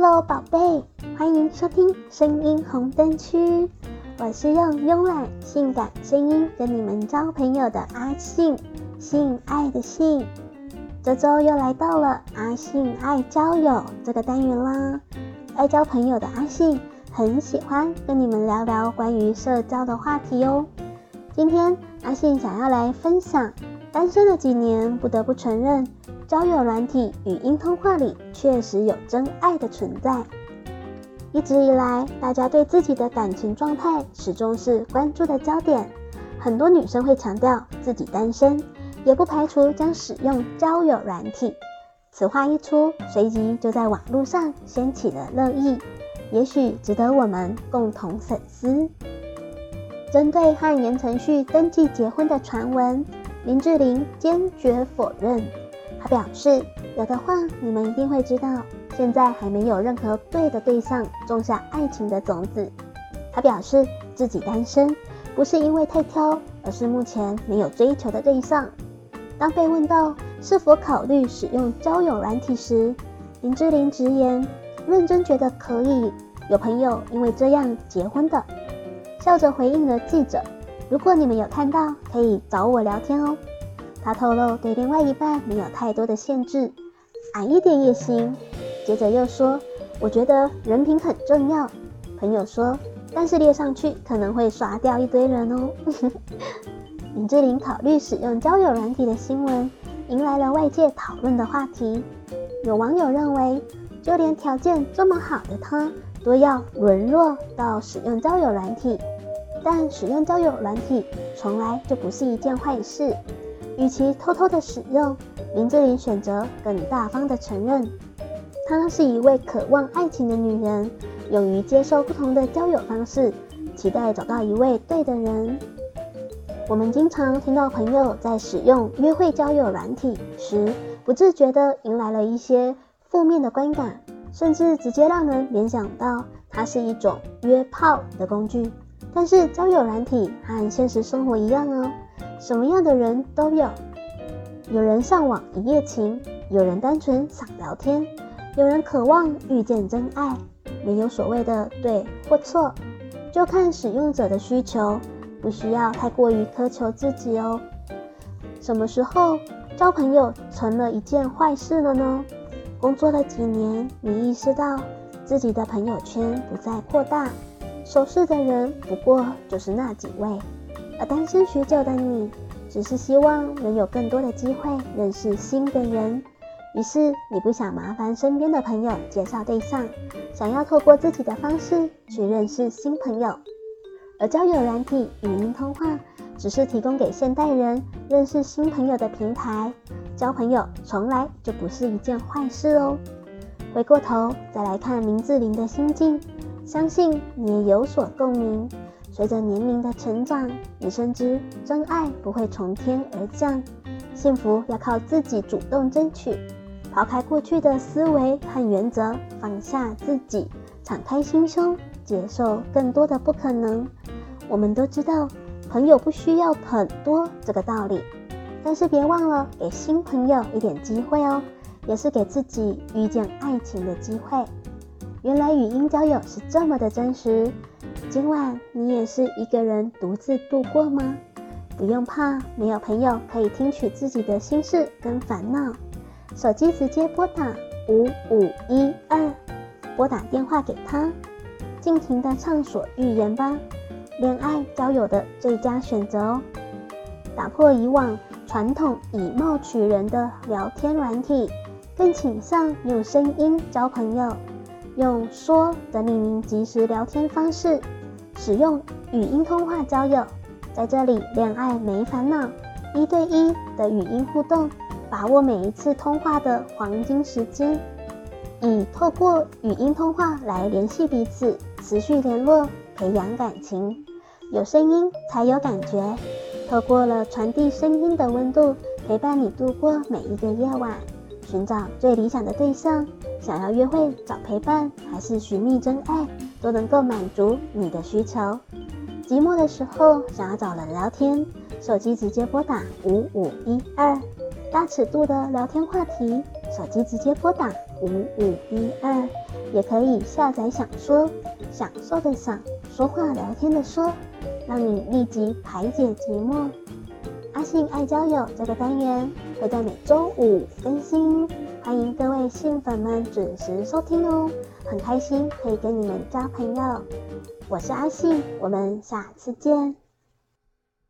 贝，欢迎收听声音红灯区。我是用慵懒性感声音跟你们交朋友的阿信，性爱的性。这周又来到了阿信爱交友这个单元啦。爱交朋友的阿信很喜欢跟你们聊聊关于社交的话题哦。今天阿信想要来分享，单身的几年，不得不承认。交友软体语音通话里确实有真爱的存在。一直以来，大家对自己的感情状态始终是关注的焦点。很多女生会强调自己单身，也不排除将使用交友软体。此话一出，随即就在网络上掀起了热议，也许值得我们共同反思。针对和言承旭登记结婚的传闻，林志玲坚决否认。他表示：“有的话，你们一定会知道，现在还没有任何对的对象种下爱情的种子。”他表示自己单身，不是因为太挑，而是目前没有追求的对象。当被问到是否考虑使用交友软体时，林志玲直言：“认真觉得可以，有朋友因为这样结婚的。”笑着回应了记者：“如果你们有看到，可以找我聊天哦。”他透露对另外一半没有太多的限制，矮一点也行。接着又说：“我觉得人品很重要。”朋友说：“但是列上去可能会刷掉一堆人哦。”林志玲考虑使用交友软体的新闻，迎来了外界讨论的话题。有网友认为，就连条件这么好的她，都要沦落到使用交友软体。但使用交友软体从来就不是一件坏事。与其偷偷的使用，林志玲选择更大方的承认，她是一位渴望爱情的女人，勇于接受不同的交友方式，期待找到一位对的人。我们经常听到朋友在使用约会交友软体时，不自觉地迎来了一些负面的观感，甚至直接让人联想到它是一种约炮的工具。但是交友软体和现实生活一样哦。什么样的人都有，有人向往一夜情，有人单纯想聊天，有人渴望遇见真爱，没有所谓的对或错，就看使用者的需求，不需要太过于苛求自己哦。什么时候交朋友成了一件坏事了呢？工作了几年，你意识到自己的朋友圈不再扩大，熟识的人不过就是那几位。而单身许久的你，只是希望能有更多的机会认识新的人，于是你不想麻烦身边的朋友介绍对象，想要透过自己的方式去认识新朋友。而交友软体语音通话只是提供给现代人认识新朋友的平台，交朋友从来就不是一件坏事哦。回过头再来看林志玲的心境，相信你也有所共鸣。随着年龄的成长，你深知真爱不会从天而降，幸福要靠自己主动争取。抛开过去的思维和原则，放下自己，敞开心胸，接受更多的不可能。我们都知道，朋友不需要很多这个道理，但是别忘了给新朋友一点机会哦，也是给自己遇见爱情的机会。原来语音交友是这么的真实。今晚你也是一个人独自度过吗？不用怕，没有朋友可以听取自己的心事跟烦恼。手机直接拨打五五一二，拨打电话给他，尽情的畅所欲言吧。恋爱交友的最佳选择哦。打破以往传统以貌取人的聊天软体，更倾向用声音交朋友，用说等匿名即时聊天方式。使用语音通话交友，在这里恋爱没烦恼，一对一的语音互动，把握每一次通话的黄金时间，以透过语音通话来联系彼此，持续联络，培养感情。有声音才有感觉，透过了传递声音的温度，陪伴你度过每一个夜晚，寻找最理想的对象。想要约会找陪伴，还是寻觅真爱？都能够满足你的需求。寂寞的时候想要找人聊天，手机直接拨打五五一二。大尺度的聊天话题，手机直接拨打五五一二。也可以下载想说，享受的享，说话聊天的说，让你立即排解寂寞。阿信爱交友这个单元会在每周五更新，欢迎各位性粉们准时收听哦。很开心可以跟你们交朋友，我是阿信，我们下次见。